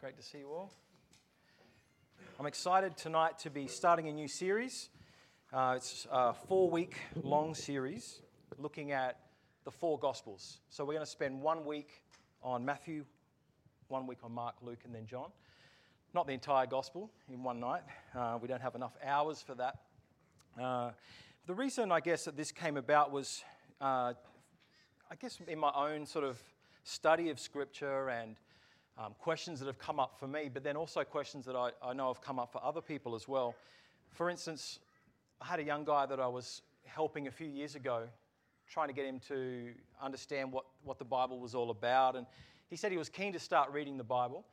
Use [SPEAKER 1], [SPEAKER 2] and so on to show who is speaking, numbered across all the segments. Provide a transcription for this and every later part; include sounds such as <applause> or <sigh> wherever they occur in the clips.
[SPEAKER 1] Great to see you all. I'm excited tonight to be starting a new series. Uh, it's a four week long series looking at the four Gospels. So we're going to spend one week on Matthew, one week on Mark, Luke, and then John. Not the entire Gospel in one night. Uh, we don't have enough hours for that. Uh, the reason I guess that this came about was, uh, I guess, in my own sort of study of Scripture and um, questions that have come up for me, but then also questions that I, I know have come up for other people as well. For instance, I had a young guy that I was helping a few years ago, trying to get him to understand what, what the Bible was all about. And he said he was keen to start reading the Bible.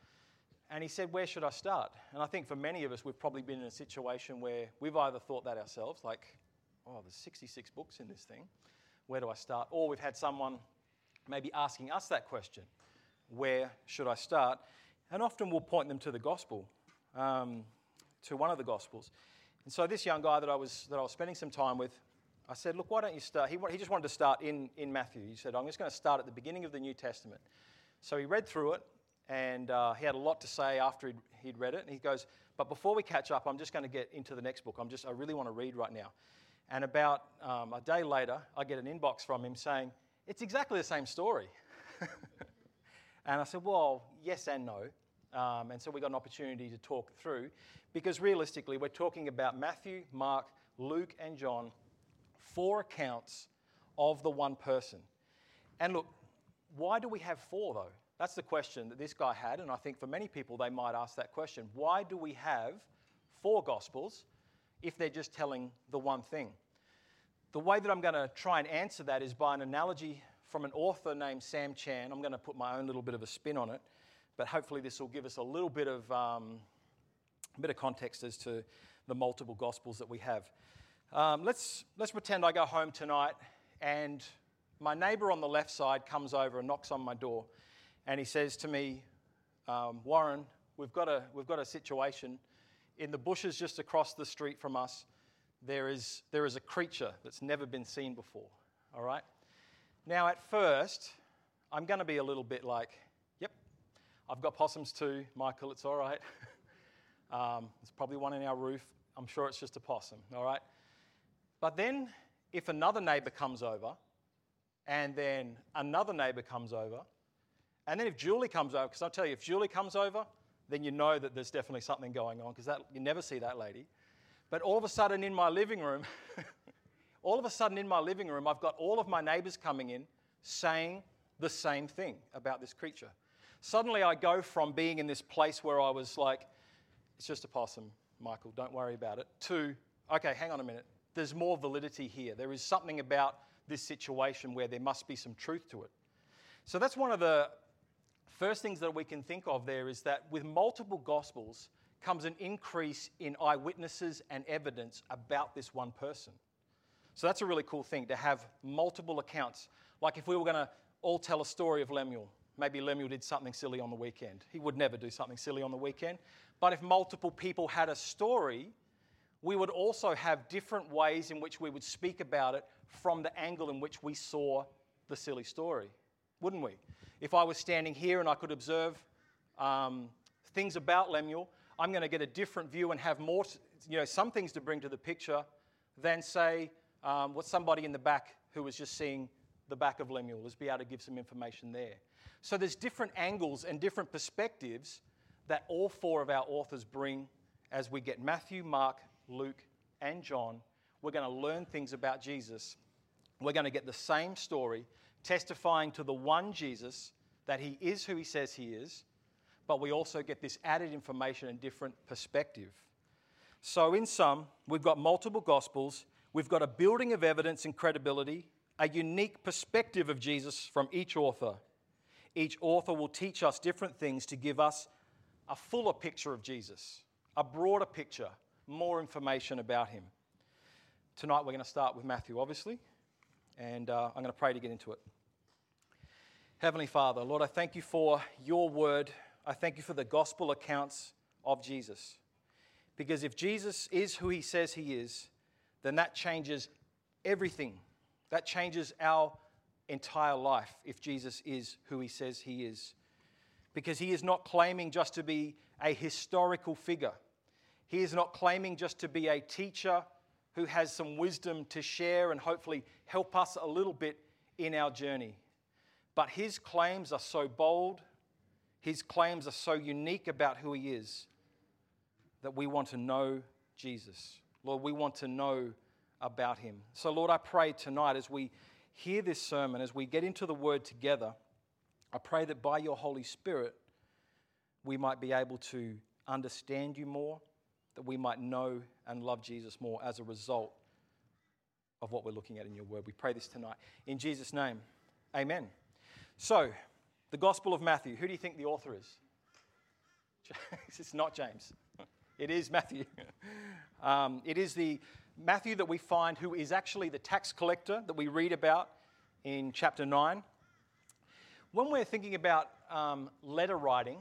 [SPEAKER 1] And he said, Where should I start? And I think for many of us, we've probably been in a situation where we've either thought that ourselves, like, oh, there's 66 books in this thing. Where do I start? Or we've had someone maybe asking us that question where should I start? And often we'll point them to the gospel, um, to one of the gospels. And so this young guy that I was, that I was spending some time with, I said, look, why don't you start? He, he just wanted to start in, in Matthew. He said, I'm just going to start at the beginning of the New Testament. So he read through it, and uh, he had a lot to say after he'd, he'd read it. And he goes, but before we catch up, I'm just going to get into the next book. I'm just, I really want to read right now. And about um, a day later, I get an inbox from him saying, it's exactly the same story. <laughs> And I said, well, yes and no. Um, and so we got an opportunity to talk through because realistically, we're talking about Matthew, Mark, Luke, and John, four accounts of the one person. And look, why do we have four though? That's the question that this guy had, and I think for many people they might ask that question. Why do we have four gospels if they're just telling the one thing? The way that I'm going to try and answer that is by an analogy from an author named Sam Chan. I'm going to put my own little bit of a spin on it, but hopefully this will give us a little bit of, um, a bit of context as to the multiple gospels that we have. Um, let's, let's pretend I go home tonight and my neighbor on the left side comes over and knocks on my door and he says to me, um, Warren, we've got, a, we've got a situation in the bushes just across the street from us. There is, there is a creature that's never been seen before, all right? Now, at first, I'm going to be a little bit like, yep, I've got possums too, Michael, it's all right. <laughs> um, there's probably one in our roof. I'm sure it's just a possum, all right? But then, if another neighbor comes over, and then another neighbor comes over, and then if Julie comes over, because I'll tell you, if Julie comes over, then you know that there's definitely something going on, because you never see that lady. But all of a sudden, in my living room, <laughs> all of a sudden in my living room, I've got all of my neighbors coming in saying the same thing about this creature. Suddenly, I go from being in this place where I was like, it's just a possum, Michael, don't worry about it, to, okay, hang on a minute, there's more validity here. There is something about this situation where there must be some truth to it. So that's one of the first things that we can think of there is that with multiple gospels comes an increase in eyewitnesses and evidence about this one person. So that's a really cool thing to have multiple accounts. Like if we were going to all tell a story of Lemuel, maybe Lemuel did something silly on the weekend. He would never do something silly on the weekend. But if multiple people had a story, we would also have different ways in which we would speak about it from the angle in which we saw the silly story, wouldn't we? If I was standing here and I could observe um, things about Lemuel, I'm going to get a different view and have more, you know, some things to bring to the picture than, say, um, what somebody in the back who was just seeing the back of Lemuel was be able to give some information there. So there's different angles and different perspectives that all four of our authors bring as we get Matthew, Mark, Luke, and John. We're going to learn things about Jesus. We're going to get the same story testifying to the one Jesus that he is who he says he is, but we also get this added information and different perspective. So, in sum, we've got multiple gospels We've got a building of evidence and credibility, a unique perspective of Jesus from each author. Each author will teach us different things to give us a fuller picture of Jesus, a broader picture, more information about him. Tonight we're going to start with Matthew, obviously, and uh, I'm going to pray to get into it. Heavenly Father, Lord, I thank you for your word. I thank you for the gospel accounts of Jesus. Because if Jesus is who he says he is, then that changes everything. That changes our entire life if Jesus is who he says he is. because he is not claiming just to be a historical figure. He is not claiming just to be a teacher who has some wisdom to share and hopefully help us a little bit in our journey. But his claims are so bold, his claims are so unique about who he is that we want to know Jesus. Lord, we want to know about him. So, Lord, I pray tonight as we hear this sermon, as we get into the word together, I pray that by your Holy Spirit, we might be able to understand you more, that we might know and love Jesus more as a result of what we're looking at in your word. We pray this tonight. In Jesus' name, amen. So, the Gospel of Matthew, who do you think the author is? <laughs> it's not James. It is Matthew. Um, it is the Matthew that we find who is actually the tax collector that we read about in chapter 9. When we're thinking about um, letter writing,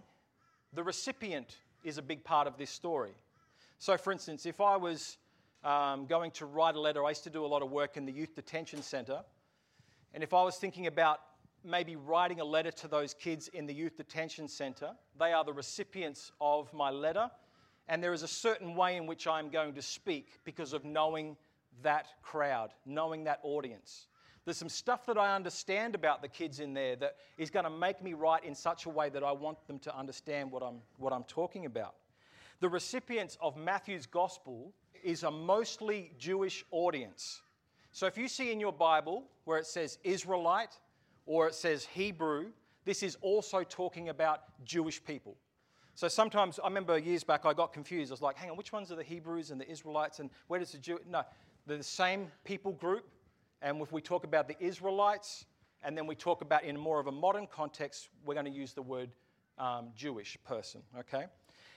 [SPEAKER 1] the recipient is a big part of this story. So, for instance, if I was um, going to write a letter, I used to do a lot of work in the Youth Detention Centre. And if I was thinking about maybe writing a letter to those kids in the Youth Detention Centre, they are the recipients of my letter. And there is a certain way in which I'm going to speak because of knowing that crowd, knowing that audience. There's some stuff that I understand about the kids in there that is going to make me write in such a way that I want them to understand what I'm, what I'm talking about. The recipients of Matthew's gospel is a mostly Jewish audience. So if you see in your Bible where it says Israelite or it says Hebrew, this is also talking about Jewish people. So sometimes, I remember years back, I got confused. I was like, hang on, which ones are the Hebrews and the Israelites and where does the Jew? No, they're the same people group. And if we talk about the Israelites, and then we talk about in more of a modern context, we're going to use the word um, Jewish person, okay?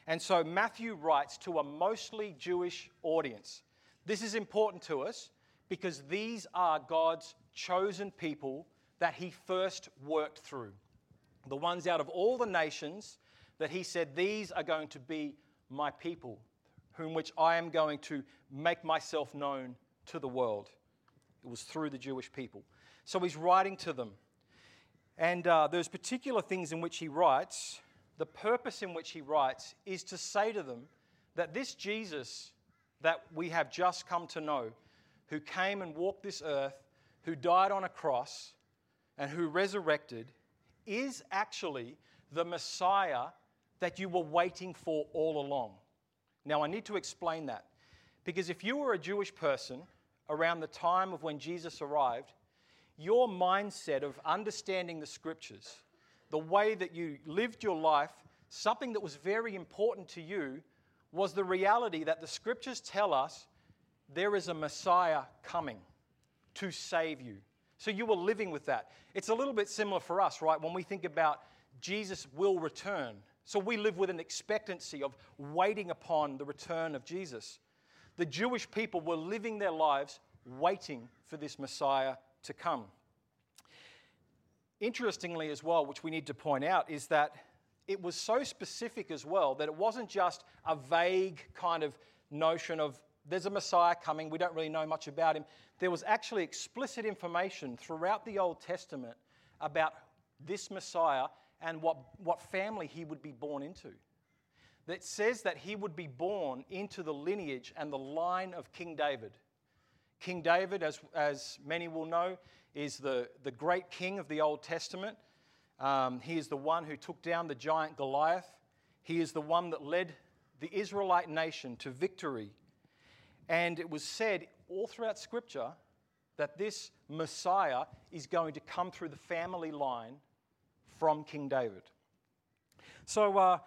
[SPEAKER 1] And so Matthew writes to a mostly Jewish audience. This is important to us because these are God's chosen people that he first worked through. The ones out of all the nations that he said, These are going to be my people, whom which I am going to make myself known to the world. It was through the Jewish people. So he's writing to them. And uh, there's particular things in which he writes. The purpose in which he writes is to say to them that this Jesus that we have just come to know, who came and walked this earth, who died on a cross, and who resurrected, is actually the Messiah that you were waiting for all along. Now, I need to explain that because if you were a Jewish person around the time of when Jesus arrived, your mindset of understanding the scriptures, the way that you lived your life, something that was very important to you was the reality that the scriptures tell us there is a Messiah coming to save you. So you were living with that. It's a little bit similar for us, right? When we think about Jesus will return. So we live with an expectancy of waiting upon the return of Jesus the Jewish people were living their lives waiting for this Messiah to come. Interestingly, as well, which we need to point out, is that it was so specific as well that it wasn't just a vague kind of notion of there's a Messiah coming, we don't really know much about him. There was actually explicit information throughout the Old Testament about this Messiah and what, what family he would be born into that says that he would be born into the lineage and the line of King David. King David, as, as many will know, is the, the great king of the Old Testament. Um, he is the one who took down the giant Goliath. He is the one that led the Israelite nation to victory. And it was said all throughout Scripture that this Messiah is going to come through the family line from King David. So, uh,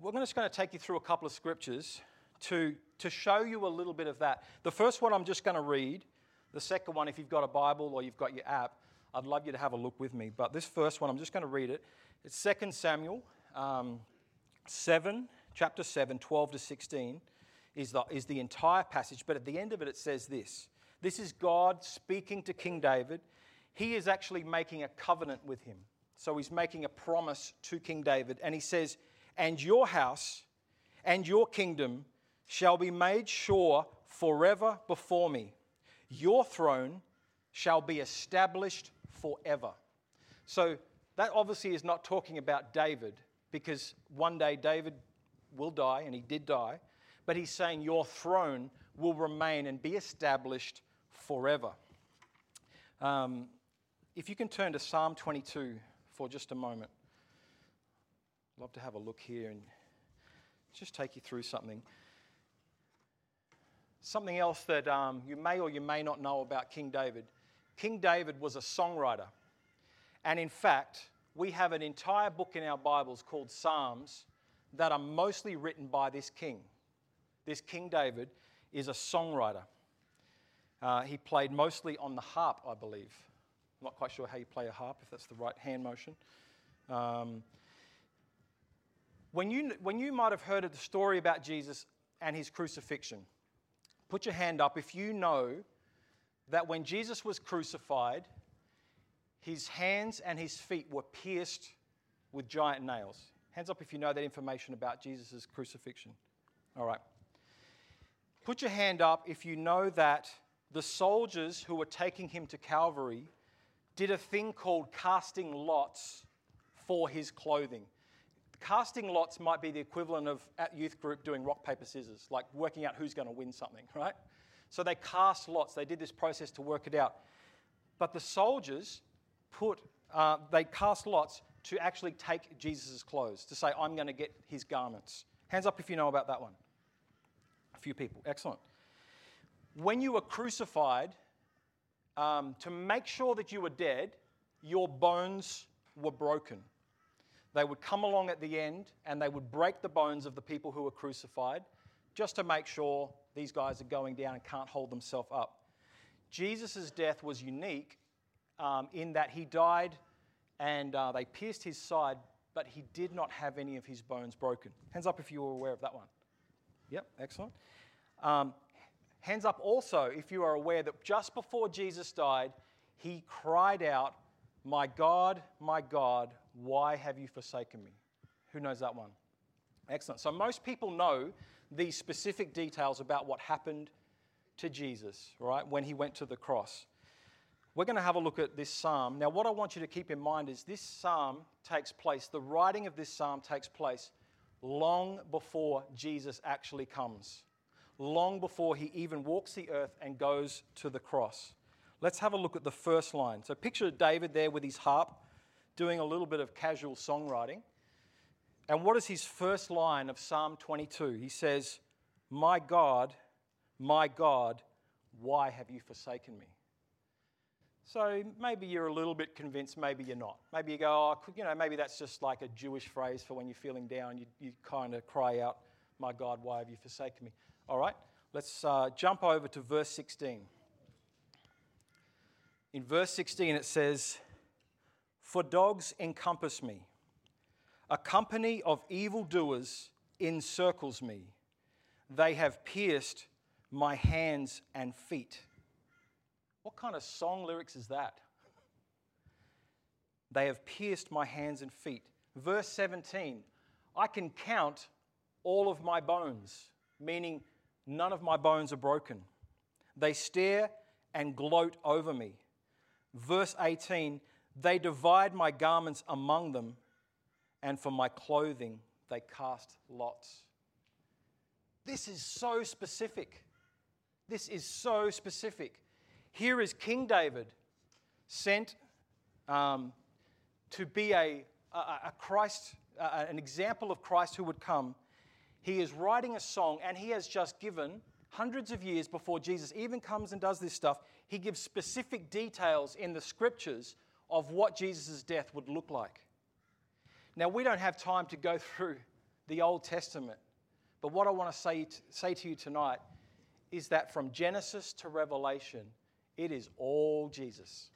[SPEAKER 1] we're just going to take you through a couple of scriptures to, to show you a little bit of that. The first one I'm just going to read. The second one, if you've got a Bible or you've got your app, I'd love you to have a look with me. But this first one, I'm just going to read it. It's 2 Samuel um, 7, chapter 7, 12 to 16 is the, is the entire passage. But at the end of it, it says this This is God speaking to King David. He is actually making a covenant with him. So he's making a promise to King David. And he says, and your house and your kingdom shall be made sure forever before me. Your throne shall be established forever. So, that obviously is not talking about David, because one day David will die, and he did die, but he's saying your throne will remain and be established forever. Um, if you can turn to Psalm 22 for just a moment. I'd love to have a look here and just take you through something. Something else that um, you may or you may not know about King David. King David was a songwriter. And in fact, we have an entire book in our Bibles called Psalms that are mostly written by this king. This King David is a songwriter. Uh, he played mostly on the harp, I believe. I'm not quite sure how you play a harp, if that's the right hand motion. Um, when, you, when you might have heard of the story about Jesus and his crucifixion, put your hand up if you know that when Jesus was crucified, his hands and his feet were pierced with giant nails. Hands up if you know that information about Jesus' crucifixion. All right. Put your hand up if you know that the soldiers who were taking him to Calvary did a thing called casting lots for his clothing. Casting lots might be the equivalent of at youth group doing rock, paper, scissors, like working out who's going to win something, <laughs> right? So they cast lots. They did this process to work it out. But the soldiers put, uh, they cast lots to actually take Jesus' clothes, to say, I'm going to get his garments. Hands up if you know about that one. A few people. Excellent. When you were crucified, um, to make sure that you were dead, your bones were broken. They would come along at the end and they would break the bones of the people who were crucified just to make sure these guys are going down and can't hold themselves up. Jesus' death was unique um, in that he died and uh, they pierced his side, but he did not have any of his bones broken. Hands up if you were aware of that one. Yep, excellent. Um, hands up also if you are aware that just before Jesus died, he cried out, My God, my God, why have you forsaken me? Who knows that one? Excellent. So most people know these specific details about what happened to Jesus, right, when he went to the cross. We're going to have a look at this psalm. Now, what I want you to keep in mind is this psalm takes place, the writing of this psalm takes place long before Jesus actually comes, long before he even walks the earth and goes to the cross. Let's have a look at the first line. So, picture David there with his harp doing a little bit of casual songwriting. And what is his first line of Psalm 22? He says, My God, my God, why have you forsaken me? So maybe you're a little bit convinced, maybe you're not. Maybe you go, oh, you know, maybe that's just like a Jewish phrase for when you're feeling down. You, you kind of cry out, My God, why have you forsaken me? All right, let's uh, jump over to verse 16. In verse 16, it says, For dogs encompass me, a company of evildoers encircles me. They have pierced my hands and feet. What kind of song lyrics is that? They have pierced my hands and feet. Verse 17 I can count all of my bones, meaning none of my bones are broken. They stare and gloat over me. Verse 18 They divide my garments among them, and for my clothing they cast lots. This is so specific. This is so specific. Here is King David sent um, to be a, a, a Christ, uh, an example of Christ who would come. He is writing a song, and he has just given hundreds of years before Jesus even comes and does this stuff. He gives specific details in the scriptures of what Jesus' death would look like. Now, we don't have time to go <laughs> through the Old Testament, but what I want to say, say to you tonight is that from Genesis to Revelation, it is all Jesus.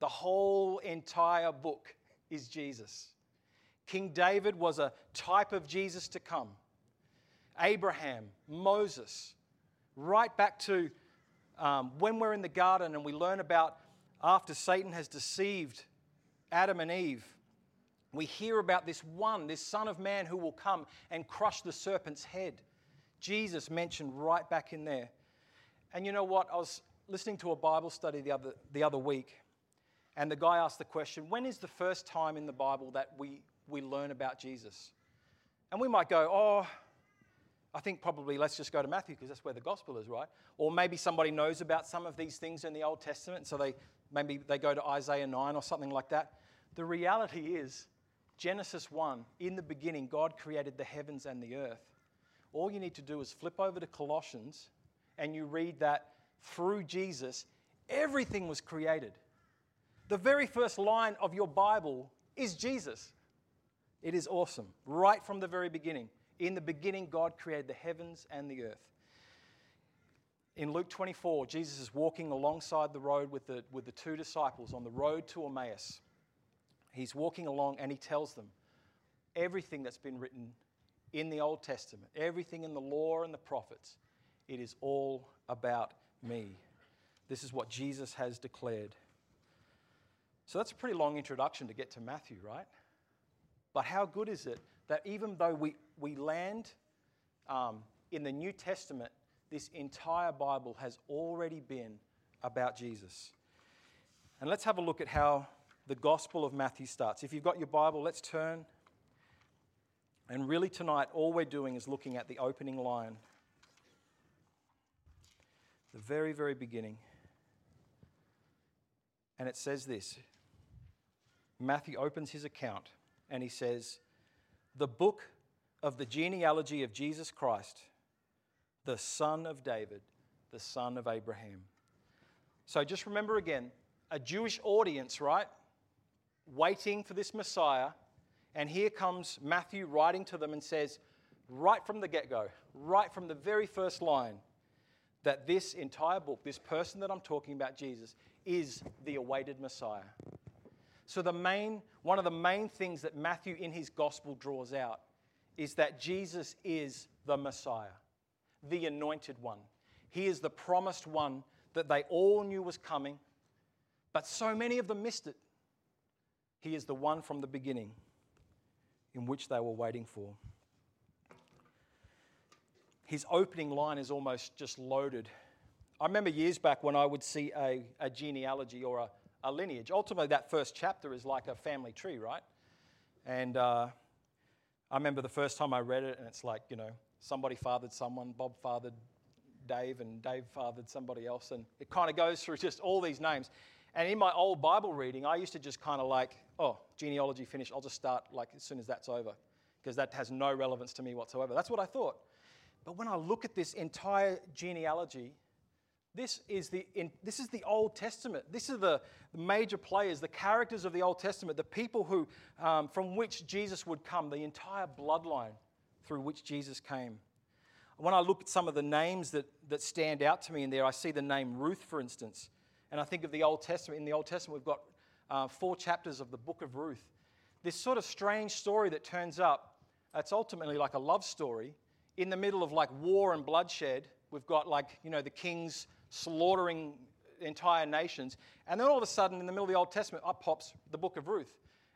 [SPEAKER 1] The whole entire book is Jesus. King David was a type of Jesus to come. Abraham, Moses, right back to um, when we're in the garden and we learn about after Satan has deceived Adam and Eve, we hear about this one, this Son of Man who will come and crush the serpent's head. Jesus mentioned right back in there. And you know what? I was listening to a Bible study the other, the other week, and the guy asked the question when is the first time in the Bible that we, we learn about Jesus. And we might go, oh, I think probably let's just go to Matthew because that's where the gospel is, right? Or maybe somebody knows about some of these things in the Old Testament, so they maybe they go to Isaiah 9 or something like that. The reality is, Genesis 1, in the beginning, God created the heavens and the earth. All you need to do is flip over to Colossians and you read that through Jesus, everything was created. The very first line of your Bible is Jesus. It is awesome, right from the very beginning. In the beginning, God created the heavens and the earth. In Luke 24, Jesus is walking alongside the road with the, with the two disciples on the road to Emmaus. He's walking along and he tells them everything that's been written in the Old Testament, everything in the law and the prophets, it is all about me. This is what Jesus has declared. So that's a pretty long introduction to get to Matthew, right? But how good is it that even though we, we land um, in the New Testament, this entire Bible has already been about Jesus? And let's have a look at how the Gospel of Matthew starts. If you've got your Bible, let's turn. And really, tonight, all we're doing is looking at the opening line, the very, very beginning. And it says this Matthew opens his account and he says, The book of the genealogy of Jesus Christ, the son of David, the son of Abraham. So just remember again, a Jewish audience, right? Waiting for this Messiah. And here comes Matthew writing to them and says, right from the get go, right from the very first line, that this entire book, this person that I'm talking about, Jesus, is the awaited Messiah. So, the main, one of the main things that Matthew in his gospel draws out is that Jesus is the Messiah, the anointed one. He is the promised one that they all knew was coming, but so many of them missed it. He is the one from the beginning in which they were waiting for. His opening line is almost just loaded. I remember years back when I would see a, a genealogy or a, a lineage. Ultimately, that first chapter is like a family tree, right? And uh, I remember the first time I read it, and it's like, you know, somebody fathered someone, Bob fathered Dave, and Dave fathered somebody else. And it kind of goes through just all these names. And in my old Bible reading, I used to just kind of like, oh, genealogy finished. I'll just start like as soon as that's over, because that has no relevance to me whatsoever. That's what I thought. But when I look at this entire genealogy, this is the, in, this is the Old Testament. This is the, the, major players, the characters of the Old Testament, the people who, um, from which Jesus would come, the entire bloodline through which Jesus came. When I look at some of the names that, that stand out to me in there, I see the name Ruth, for instance. And I think of the Old Testament. In the Old Testament, we've got uh, four chapters of the book of Ruth. This sort of strange story that turns up, it's ultimately like a love story in the middle of like war and bloodshed. We've got like, you know, the kings slaughtering entire nations. And then all of a sudden, in the middle of the Old Testament, up pops the book of Ruth.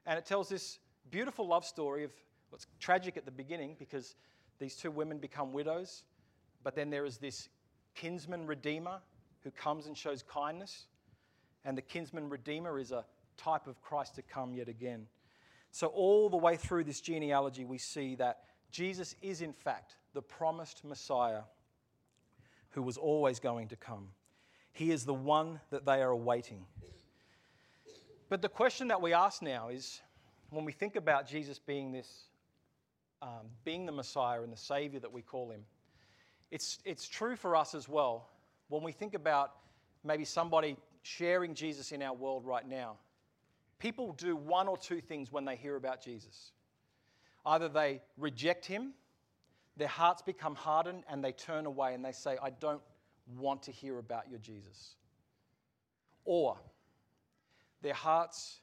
[SPEAKER 1] And it tells this beautiful love story of what's tragic at the beginning because these two women become widows. But then there is this kinsman redeemer who comes and shows kindness. And the kinsman redeemer is a type of Christ to come yet again. So, all the way through this genealogy, we see that Jesus is, in fact, the promised Messiah who was always going to come. He is the one that they are awaiting. But the question that we ask now is when we think about Jesus being this, um, being the Messiah and the Savior that we call him, it's, it's true for us as well. When we think about maybe somebody sharing Jesus in our world right now, people do one or two things when they hear about Jesus. Either they reject him their hearts become hardened and they turn away and they say, I don't want to hear about your Jesus. Or their hearts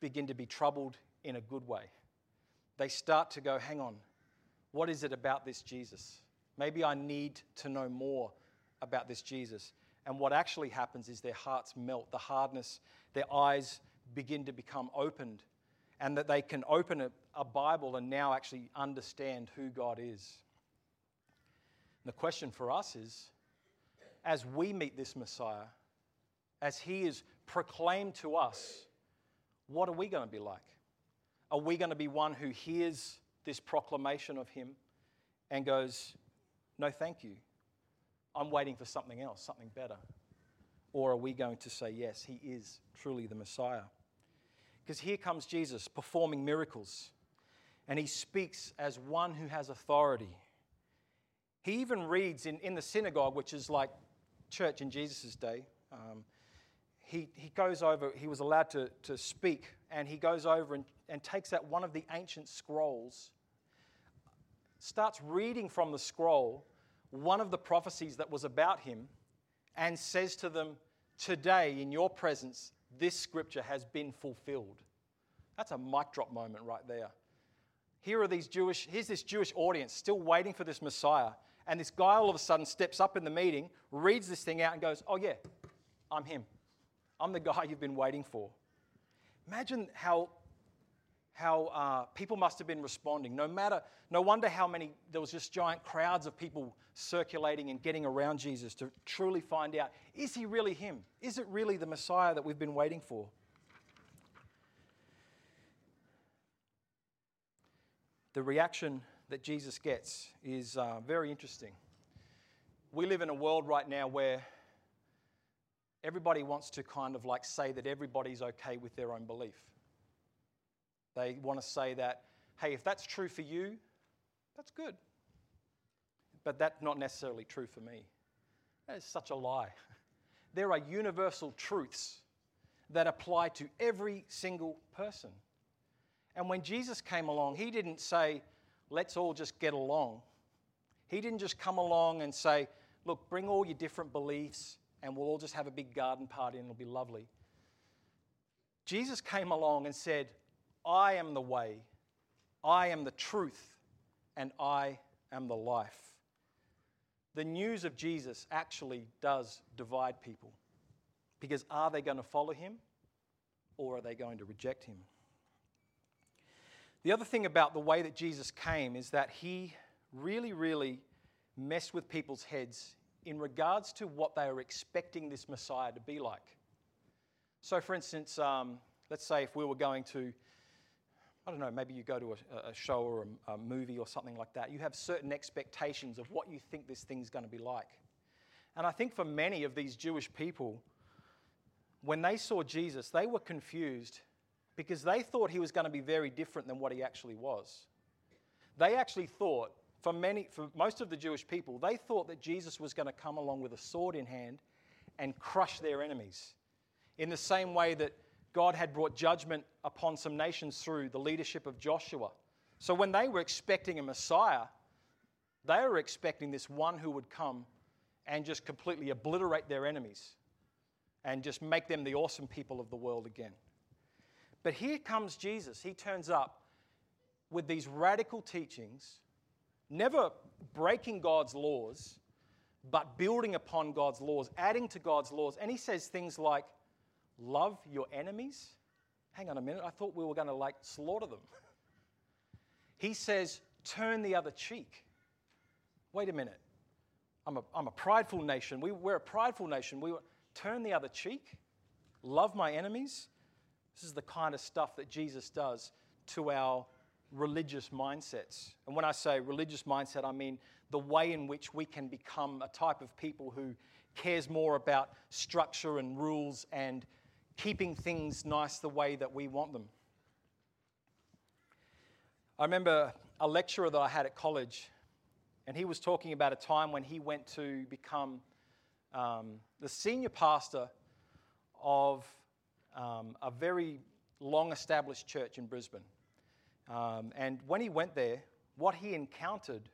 [SPEAKER 1] begin to be troubled in a good way. They start to go, hang on, what is it about this Jesus? Maybe I need to know more about this Jesus. And what actually happens is their hearts melt, the hardness, their eyes begin to become opened, and that they can open a, a Bible and now actually understand who God is. The question for us is as we meet this Messiah, as he is proclaimed to us, what are we going to be like? Are we going to be one who hears this proclamation of him and goes, No, thank you. I'm waiting for something else, something better? Or are we going to say, Yes, he is truly the Messiah? Because here comes Jesus performing miracles, and he speaks as one who has authority. He even reads in, in the synagogue, which is like church in Jesus' day. Um, he, he goes over, he was allowed to, to speak, and he goes over and, and takes out one of the ancient scrolls, starts reading from the scroll one of the prophecies that was about him, and says to them, Today, in your presence, this scripture has been fulfilled. That's a mic drop moment right there. Here are these Jewish, here's this Jewish audience still waiting for this Messiah. And this guy all of a sudden steps up in the meeting, reads this thing out, and goes, Oh, yeah, I'm him. I'm the guy you've been waiting for. Imagine how, how uh, people must have been responding. No matter, no wonder how many, there was just giant crowds of people circulating and getting around Jesus to truly find out is he really him? Is it really the Messiah that we've been waiting for? The reaction that Jesus gets is uh, very interesting. We live in a world right now where everybody wants to kind of like say that everybody's okay with their own belief. They want to say that, hey, if that's true for you, that's good. But that's not necessarily true for me. That is such a lie. There are universal truths that apply to every single person. And when Jesus came along, he didn't say, let's all just get along. He didn't just come along and say, look, bring all your different beliefs and we'll all just have a big garden party and it'll be lovely. Jesus came along and said, I am the way, I am the truth, and I am the life. The news of Jesus actually does divide people because are they going to follow him or are they going to reject him? The other thing about the way that Jesus came is that he really, really messed with people's heads in regards to what they were expecting this Messiah to be like. So, for instance, um, let's say if we were going to, I don't know, maybe you go to a, a show or a, a movie or something like that, you have certain expectations of what you think this thing's going to be like. And I think for many of these Jewish people, when they saw Jesus, they were confused because they thought he was going to be very different than what he actually was. They actually thought, for, many, for most of the Jewish people, they thought that Jesus was going to come along with a sword in hand and crush their enemies. In the same way that God had brought judgment upon some nations through the leadership of Joshua. So when they were expecting a Messiah, they were expecting this one who would come and just completely obliterate their enemies and just make them the awesome people of the world again. But here comes Jesus. He turns up with these radical teachings, never breaking God's laws, but building upon God's laws, adding to God's laws. And he says things like, Love your enemies. Hang on a minute, I thought we were going to like slaughter them. <laughs> he says, Turn the other cheek. Wait a minute. I'm a, I'm a prideful nation. We, we're a prideful nation. We turn the other cheek, love my enemies. This is the kind of stuff that Jesus does to our religious mindsets. And when I say religious mindset, I mean the way in which we can become a type of people who cares more about structure and rules and keeping things nice the way that we want them. I remember a lecturer that I had at college, and he was talking about a time when he went to become um, the senior pastor of um, a very long established church in Brisbane. Um, and when he went there, what he encountered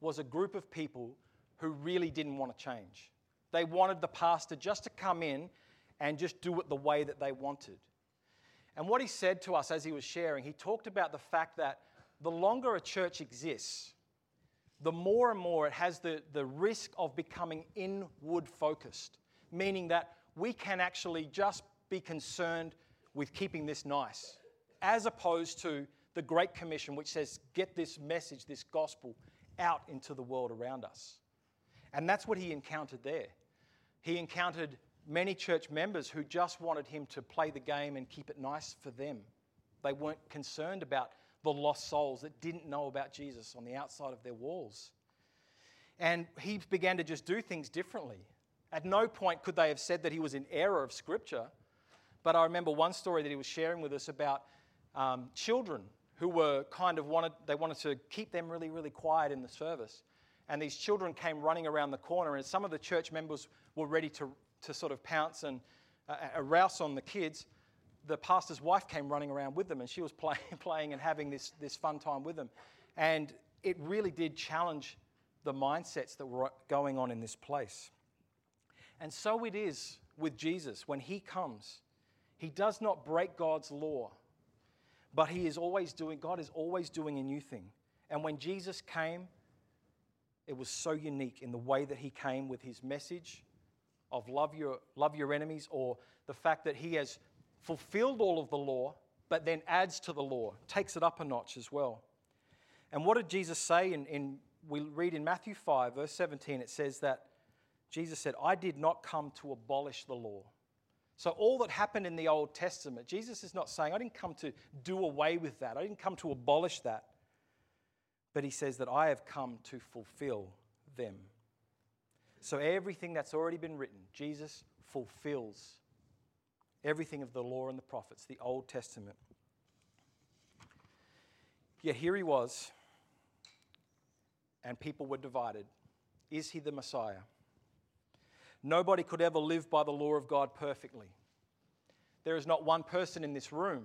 [SPEAKER 1] was a group of people who really didn't want to change. They wanted the pastor just to come in and just do it the way that they wanted. And what he said to us as he was sharing, he talked about the fact that the longer a church exists, the more and more it has the, the risk of becoming inward focused, meaning that we can actually just be concerned with keeping this nice, as opposed to the Great Commission, which says, get this message, this gospel, out into the world around us. And that's what he encountered there. He encountered many church members who just wanted him to play the game and keep it nice for them. They weren't concerned about the lost souls that didn't know about Jesus on the outside of their walls. And he began to just do things differently. At no point could they have said that he was in error of Scripture. But I remember one story that he was sharing with us about um, children who were kind of wanted, they wanted to keep them really, really quiet in the service. And these children came running around the corner, and some of the church members were ready to, to sort of pounce and uh, rouse on the kids. The pastor's wife came running around with them, and she was <laughs> play, playing and having this, this fun time with them. And it really did challenge the mindsets that were going on in this place. And so it is with Jesus when he comes. He does not break God's law, but he is always doing, God is always doing a new thing. And when Jesus came, it was so unique in the way that he came with his message of love your, love your enemies, or the fact that he has fulfilled all of the law, but then adds to the law, takes it up a notch as well. And what did Jesus say? In, in, we read in Matthew 5, verse 17, it says that Jesus said, I did not come to abolish the law. So, all that happened in the Old Testament, Jesus is not saying, I didn't come to do away with that. I didn't come to abolish that. But he says that I have come to fulfill them. So, everything that's already been written, Jesus fulfills everything of the law and the prophets, the Old Testament. Yet here he was, and people were divided. Is he the Messiah? Nobody could ever live by the law of God perfectly. There is not one person in this room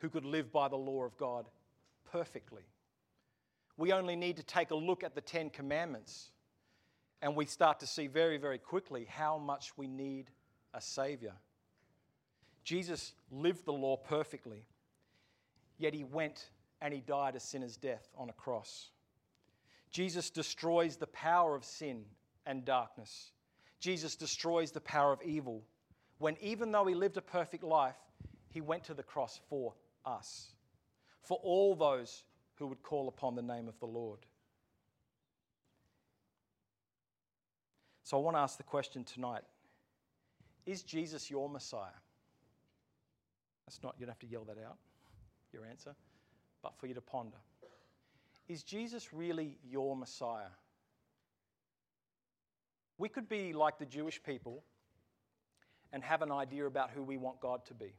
[SPEAKER 1] who could live by the law of God perfectly. We only need to take a look at the Ten Commandments and we start to see very, very quickly how much we need a Savior. Jesus lived the law perfectly, yet he went and he died a sinner's death on a cross. Jesus destroys the power of sin and darkness. Jesus destroys the power of evil when, even though he lived a perfect life, he went to the cross for us, for all those who would call upon the name of the Lord. So I want to ask the question tonight Is Jesus your Messiah? That's not, you don't have to yell that out, your answer, but for you to ponder. Is Jesus really your Messiah? We could be like the Jewish people and have an idea about who we want God to be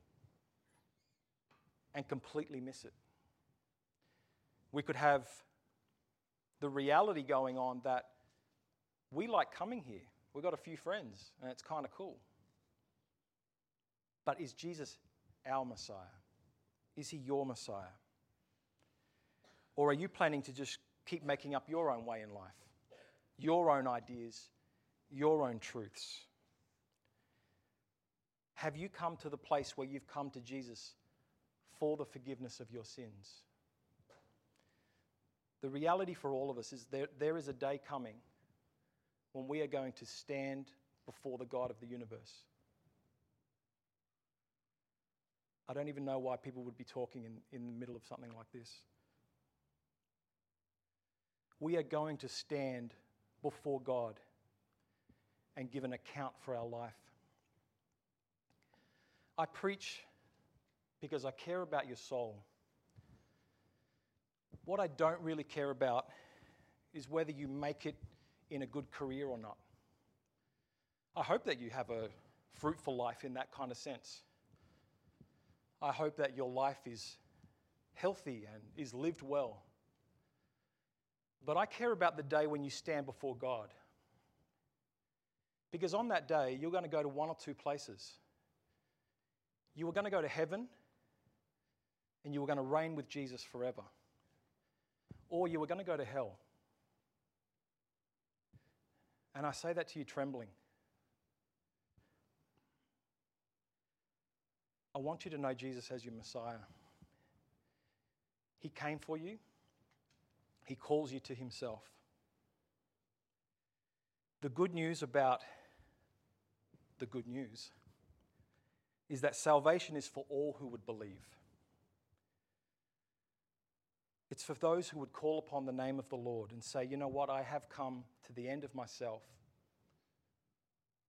[SPEAKER 1] and completely miss it. We could have the reality going on that we like coming here. We've got a few friends and it's kind of cool. But is Jesus our Messiah? Is he your Messiah? Or are you planning to just keep making up your own way in life, your own ideas, your own truths? Have you come to the place where you've come to Jesus for the forgiveness of your sins? The reality for all of us is there, there is a day coming when we are going to stand before the God of the universe. I don't even know why people would be talking in, in the middle of something like this. We are going to stand before God and give an account for our life. I preach because I care about your soul. What I don't really care about is whether you make it in a good career or not. I hope that you have a fruitful life in that kind of sense. I hope that your life is healthy and is lived well. But I care about the day when you stand before God. Because on that day, you're going to go to one or two places. You are going to go to heaven and you are going to reign with Jesus forever. Or you are going to go to hell. And I say that to you trembling. I want you to know Jesus as your Messiah. He came for you, He calls you to Himself. The good news about the good news is that salvation is for all who would believe. It's for those who would call upon the name of the Lord and say, you know what, I have come to the end of myself.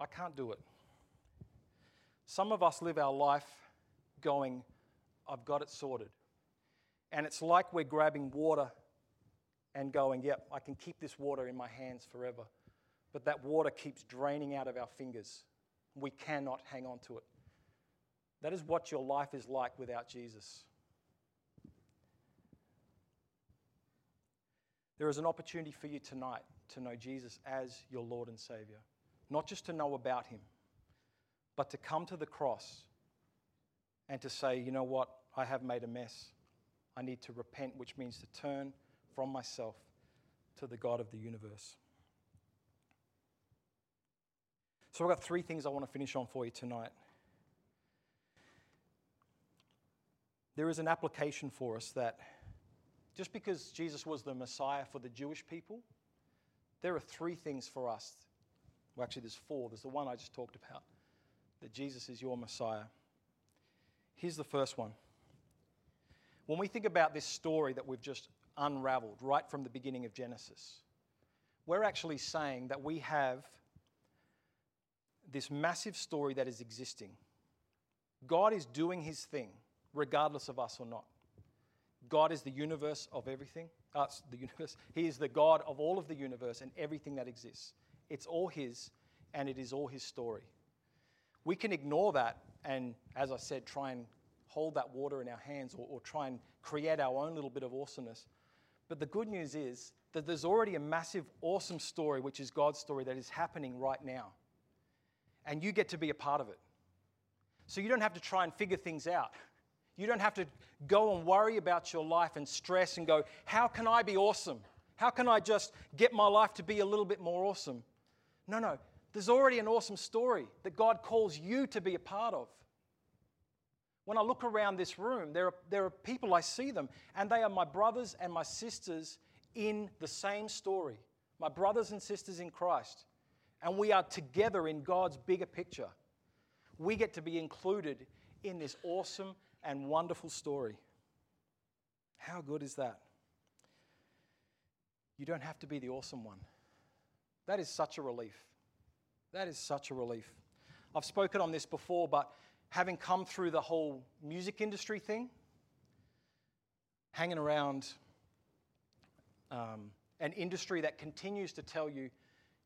[SPEAKER 1] I can't do it. Some of us live our life going, I've got it sorted. And it's like we're grabbing water and going, yep, I can keep this water in my hands forever. But that water keeps draining out of our fingers. We cannot hang on to it. That is what your life is like without Jesus. There is an opportunity for you tonight to know Jesus as your Lord and Savior. Not just to know about Him, but to come to the cross and to say, you know what, I have made a mess. I need to repent, which means to turn from myself to the God of the universe. So, I've got three things I want to finish on for you tonight. There is an application for us that just because Jesus was the Messiah for the Jewish people, there are three things for us. Well, actually, there's four. There's the one I just talked about that Jesus is your Messiah. Here's the first one. When we think about this story that we've just unraveled right from the beginning of Genesis, we're actually saying that we have this massive story that is existing. God is doing his thing, regardless of us or not. God is the universe of everything. Uh, us, the universe. <laughs> He is the God of all of the universe and everything that exists. It's all His, and it is all His story. We can ignore that and, as I said, try and hold that water in our hands or, or try and create our own little bit of awesomeness. But the good news is that there's already a massive, awesome story, which is God's story, that is happening right now. And you get to be a part of it. So you don't have to try and figure things out. You don't have to go and worry about your life and stress and go, How can I be awesome? How can I just get my life to be a little bit more awesome? No, no. There's already an awesome story that God calls you to be a part of. When I look around this room, there are, there are people, I see them, and they are my brothers and my sisters in the same story. My brothers and sisters in Christ. And we are together in God's bigger picture. We get to be included in this awesome and wonderful story. How good is that? You don't have to be the awesome one. That is such a relief. That is such a relief. I've spoken on this before, but having come through the whole music industry thing, hanging around um, an industry that continues to tell you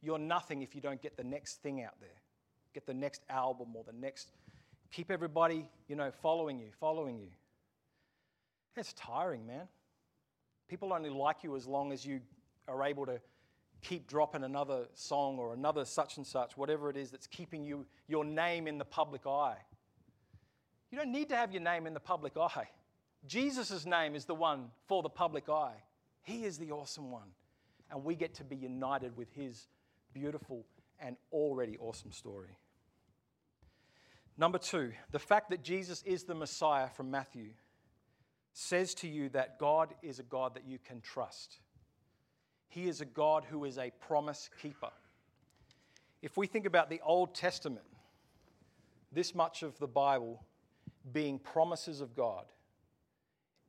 [SPEAKER 1] you're nothing if you don't get the next thing out there, get the next album or the next keep everybody, you know, following you, following you. It's tiring, man. People only like you as long as you are able to keep dropping another song or another such and such, whatever it is that's keeping you your name in the public eye. You don't need to have your name in the public eye. Jesus' name is the one for the public eye. He is the awesome one. And we get to be united with his beautiful and already awesome story. Number two, the fact that Jesus is the Messiah from Matthew says to you that God is a God that you can trust. He is a God who is a promise keeper. If we think about the Old Testament, this much of the Bible being promises of God,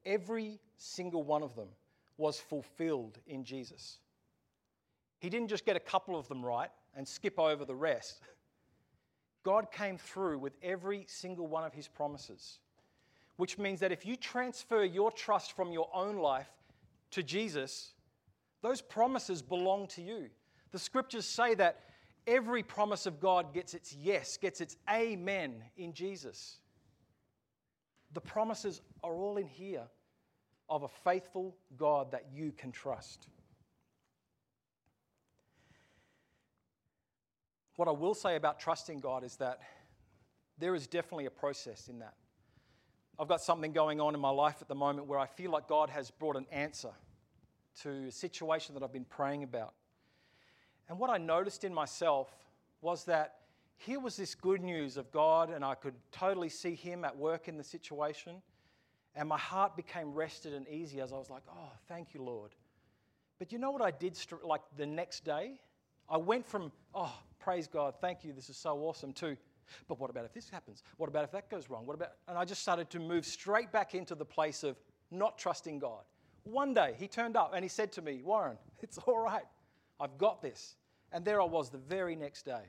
[SPEAKER 1] every single one of them was fulfilled in Jesus. He didn't just get a couple of them right and skip over the rest. <laughs> God came through with every single one of his promises, which means that if you transfer your trust from your own life to Jesus, those promises belong to you. The scriptures say that every promise of God gets its yes, gets its amen in Jesus. The promises are all in here of a faithful God that you can trust. What I will say about trusting God is that there is definitely a process in that. I've got something going on in my life at the moment where I feel like God has brought an answer to a situation that I've been praying about. And what I noticed in myself was that here was this good news of God, and I could totally see Him at work in the situation. And my heart became rested and easy as I was like, oh, thank you, Lord. But you know what I did like the next day? I went from, oh, praise God, thank you, this is so awesome, too. but what about if this happens? What about if that goes wrong? What about, and I just started to move straight back into the place of not trusting God. One day he turned up and he said to me, Warren, <laughs> it's all right. I've got this. And there I was the very next day.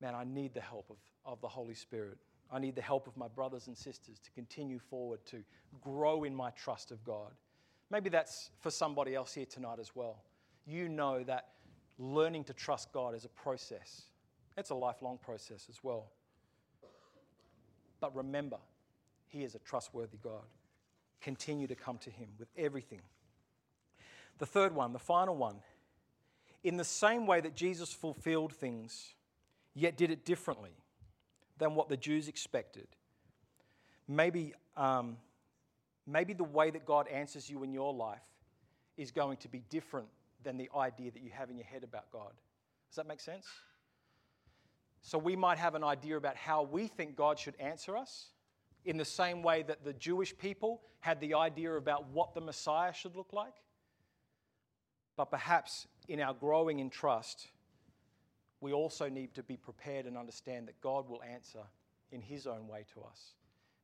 [SPEAKER 1] Man, I need the help of, of the Holy Spirit. I need the help of my brothers and sisters to continue forward, to grow in my trust of God. Maybe that's for somebody else here tonight as well. You know that learning to trust God is a process, it's a lifelong process as well. But remember, He is a trustworthy God. Continue to come to Him with everything. The third one, the final one, in the same way that Jesus fulfilled things, yet did it differently than what the Jews expected. Maybe, um, maybe the way that God answers you in your life is going to be different than the idea that you have in your head about God. Does that make sense? So we might have an idea about how we think God should answer us, in the same way that the Jewish people had the idea about what the Messiah should look like. But perhaps in our growing in trust, we also need to be prepared and understand that God will answer in His own way to us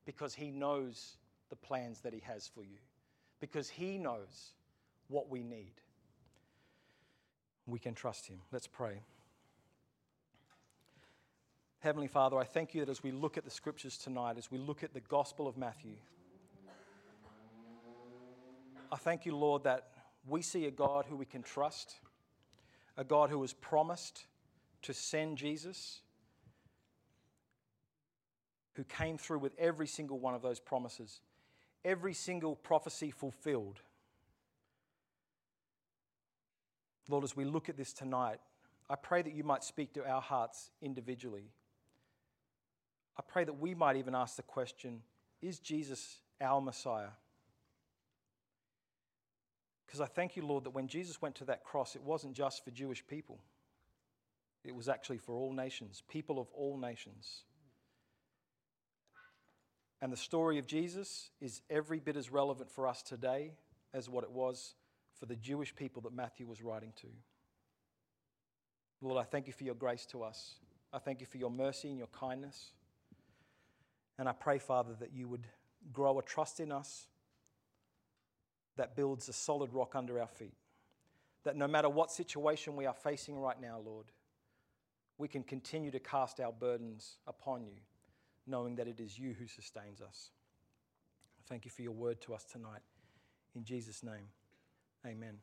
[SPEAKER 1] because He knows the plans that He has for you, because He knows what we need. We can trust Him. Let's pray. Heavenly Father, I thank you that as we look at the scriptures tonight, as we look at the Gospel of Matthew, I thank you, Lord, that we see a God who we can trust, a God who has promised to send Jesus, who came through with every single one of those promises, every single prophecy fulfilled. Lord, as we look at this tonight, I pray that you might speak to our hearts individually. I pray that we might even ask the question is Jesus our Messiah? Because I thank you, Lord, that when Jesus went to that cross, it wasn't just for Jewish people, it was actually for all nations, people of all nations. And the story of Jesus is every bit as relevant for us today as what it was for the Jewish people that Matthew was writing to. Lord, I thank you for your grace to us. I thank you for your mercy and your kindness. And I pray, Father, that you would grow a trust in us that builds a solid rock under our feet. That no matter what situation we are facing right now, Lord, we can continue to cast our burdens upon you, knowing that it is you who sustains us. I thank you for your word to us tonight. In Jesus' name, amen.